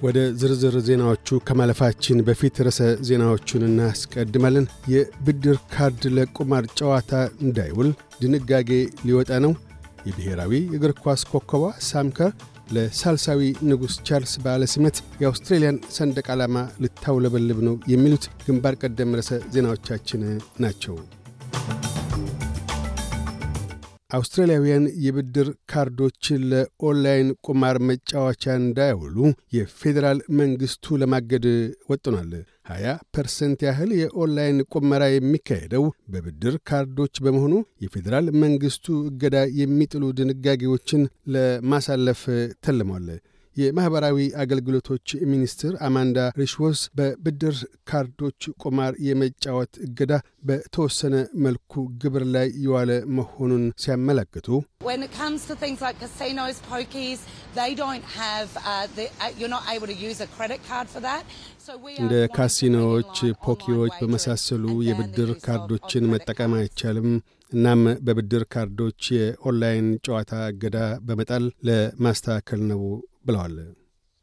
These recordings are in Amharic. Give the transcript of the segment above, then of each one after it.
ወደ ዝርዝር ዜናዎቹ ከማለፋችን በፊት ርዕሰ ዜናዎቹን እናስቀድማለን። የብድር ካርድ ለቁማር ጨዋታ እንዳይውል ድንጋጌ ሊወጣ ነው። የብሔራዊ እግር ኳስ ኮከቧ ሳም ኬር ለሳልሳዊ ንጉሥ ቻርልስ በዓለ ሲመት የአውስትሬልያን ሰንደቅ ዓላማ ልታውለበልብ ነው። የሚሉት ግንባር ቀደም ርዕሰ ዜናዎቻችን ናቸው። አውስትራሊያውያን የብድር ካርዶችን ለኦንላይን ቁማር መጫወቻ እንዳያውሉ የፌዴራል መንግሥቱ ለማገድ ወጥኗል። 20 percent ያህል የኦንላይን ቁመራ የሚካሄደው በብድር ካርዶች በመሆኑ የፌዴራል መንግሥቱ እገዳ የሚጥሉ ድንጋጌዎችን ለማሳለፍ ተልሟል። የማኅበራዊ አገልግሎቶች ሚኒስትር አማንዳ ሪሽዎርዝ በብድር ካርዶች ቁማር የመጫወት እገዳ በተወሰነ መልኩ ግብር ላይ የዋለ መሆኑን ሲያመለክቱ እንደ ካሲኖዎች፣ pokie ዎች በመሳሰሉ የብድር ካርዶችን መጠቀም አይቻልም። እናም በብድር ካርዶች የኦንላይን ጨዋታ እገዳ በመጣል ለማስተካከል ነው ብለዋል።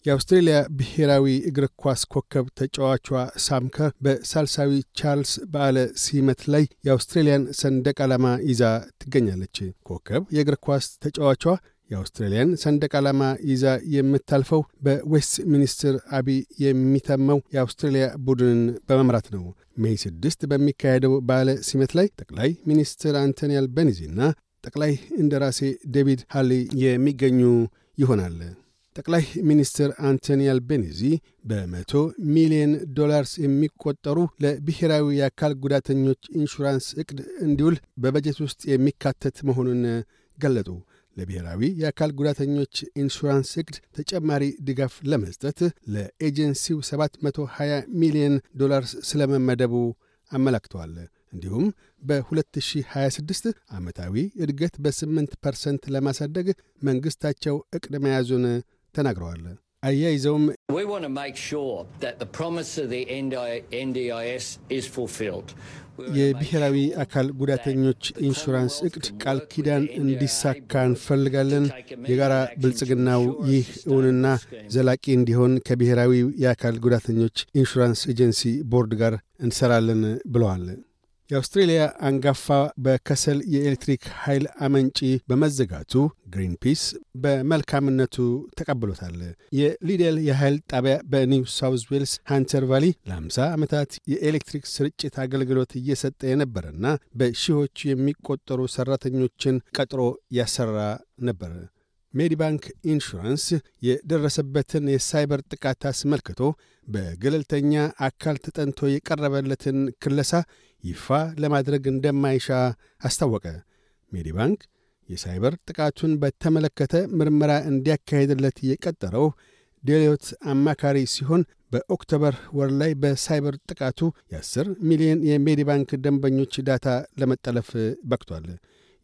የአውስትሬልያ ብሔራዊ እግር ኳስ ኮከብ ተጫዋቿ ሳም ኬር በሳልሳዊ ቻርልስ በዓለ ሲመት ላይ የአውስትሬልያን ሰንደቅ ዓላማ ይዛ ትገኛለች። ኮከብ የእግር ኳስ ተጫዋቿ የአውስትራሊያን ሰንደቅ ዓላማ ይዛ የምታልፈው በዌስት ሚኒስትር አቢ የሚተመው የአውስትሬልያ ቡድንን በመምራት ነው። May ስድስት በሚካሄደው በዓለ ሲመት ላይ ጠቅላይ ሚኒስትር አንቶኒ አልባኒዚና ጠቅላይ እንደራሴ ዴቪድ ሃሊ የሚገኙ ይሆናል። ጠቅላይ ሚኒስትር አንቶኒ አልቤኒዚ በመቶ ሚሊዮን ዶላርስ የሚቆጠሩ ለብሔራዊ የአካል ጉዳተኞች ኢንሹራንስ ዕቅድ እንዲውል በበጀት ውስጥ የሚካተት መሆኑን ገለጡ። ለብሔራዊ የአካል ጉዳተኞች ኢንሹራንስ ዕቅድ ተጨማሪ ድጋፍ ለመስጠት ለኤጀንሲው 720 ሚሊዮን ዶላርስ ስለመመደቡ አመላክተዋል። እንዲሁም በ2026 ዓመታዊ እድገት በ8 percent ለማሳደግ መንግሥታቸው ዕቅድ መያዙን ተናግረዋል። አያይዘውም የብሔራዊ አካል ጉዳተኞች ኢንሹራንስ ዕቅድ ቃል ኪዳን እንዲሳካ እንፈልጋለን። የጋራ ብልጽግናው ይህ እውንና ዘላቂ እንዲሆን ከብሔራዊ የአካል ጉዳተኞች ኢንሹራንስ ኤጀንሲ ቦርድ ጋር እንሰራለን ብለዋል። የአውስትሬልያ አንጋፋ በከሰል የኤሌክትሪክ ኃይል አመንጪ በመዘጋቱ ግሪንፒስ በመልካምነቱ ተቀብሎታል። የሊደል የኃይል ጣቢያ በኒው ሳውዝ ዌልስ ሃንተር ቫሊ ለ50 ዓመታት የኤሌክትሪክ ስርጭት አገልግሎት እየሰጠ የነበረና በሺዎች የሚቆጠሩ ሠራተኞችን ቀጥሮ ያሰራ ነበር። ሜዲባንክ ኢንሹራንስ የደረሰበትን የሳይበር ጥቃት አስመልክቶ በገለልተኛ አካል ተጠንቶ የቀረበለትን ክለሳ ይፋ ለማድረግ እንደማይሻ አስታወቀ። ሜዲባንክ የሳይበር ጥቃቱን በተመለከተ ምርመራ እንዲያካሄድለት የቀጠረው ዴሎይት አማካሪ ሲሆን በ October ወር ላይ በሳይበር ጥቃቱ የ10 ሚሊዮን የሜዲባንክ ደንበኞች ዳታ ለመጠለፍ በቅቷል።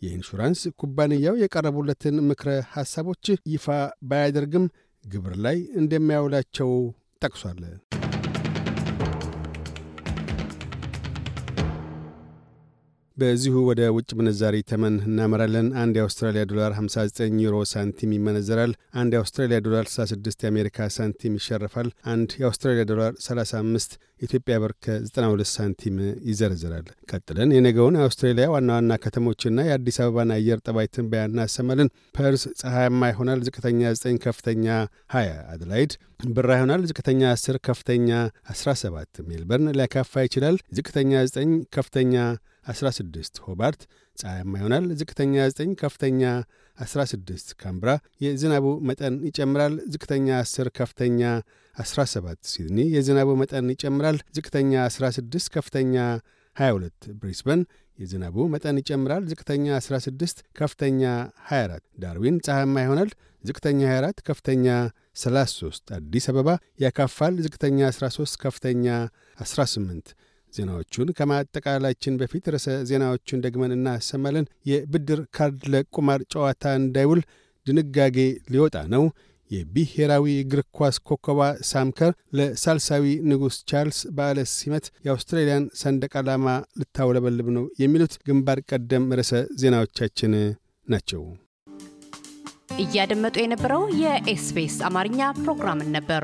የኢንሹራንስ ኩባንያው የቀረቡለትን ምክረ ሐሳቦች ይፋ ባያደርግም ግብር ላይ እንደሚያውላቸው ጠቅሷል። በዚሁ ወደ ውጭ ምንዛሪ ተመን እናመራለን። አንድ የአውስትራሊያ ዶላር 59 ዩሮ ሳንቲም ይመነዘራል። አንድ የአውስትራሊያ ዶላር 66 የአሜሪካ ሳንቲም ይሸርፋል። አንድ የአውስትራሊያ ዶላር 35 ኢትዮጵያ ብር ከ92 ሳንቲም ይዘረዝራል። ቀጥለን የነገውን የአውስትሬሊያ ዋና ዋና ከተሞችና የአዲስ አበባን አየር ጠባይ ትንበያ እናሰማለን። ፐርስ ፀሐያማ ይሆናል። ዝቅተኛ 9፣ ከፍተኛ 20። አድላይድ ብራ ይሆናል። ዝቅተኛ 10፣ ከፍተኛ 17። ሜልበርን ሊያካፋ ይችላል። ዝቅተኛ 9፣ ከፍተኛ 16 ሆባርት ፀሐያማ ይሆናል። ዝቅተኛ 9 ከፍተኛ 16 ካንብራ የዝናቡ መጠን ይጨምራል። ዝቅተኛ 10 ከፍተኛ 17 ሲድኒ የዝናቡ መጠን ይጨምራል። ዝቅተኛ 16 ከፍተኛ 22 ብሪስበን የዝናቡ መጠን ይጨምራል። ዝቅተኛ 16 ከፍተኛ 24 ዳርዊን ፀሐያማ ይሆናል። ዝቅተኛ 24 ከፍተኛ 33 አዲስ አበባ ያካፋል። ዝቅተኛ 13 ከፍተኛ 18 ዜናዎቹን ከማጠቃላችን በፊት ርዕሰ ዜናዎቹን ደግመን እናሰማለን። የብድር ካርድ ለቁማር ጨዋታ እንዳይውል ድንጋጌ ሊወጣ ነው። የብሔራዊ እግር ኳስ ኮከቧ ሳም ከር ለሳልሳዊ ንጉሥ ቻርልስ በዓለ ሲመት የአውስትራሊያን ሰንደቅ ዓላማ ልታውለበልብ ነው። የሚሉት ግንባር ቀደም ርዕሰ ዜናዎቻችን ናቸው። እያደመጡ የነበረው የኤስቢኤስ አማርኛ ፕሮግራምን ነበር።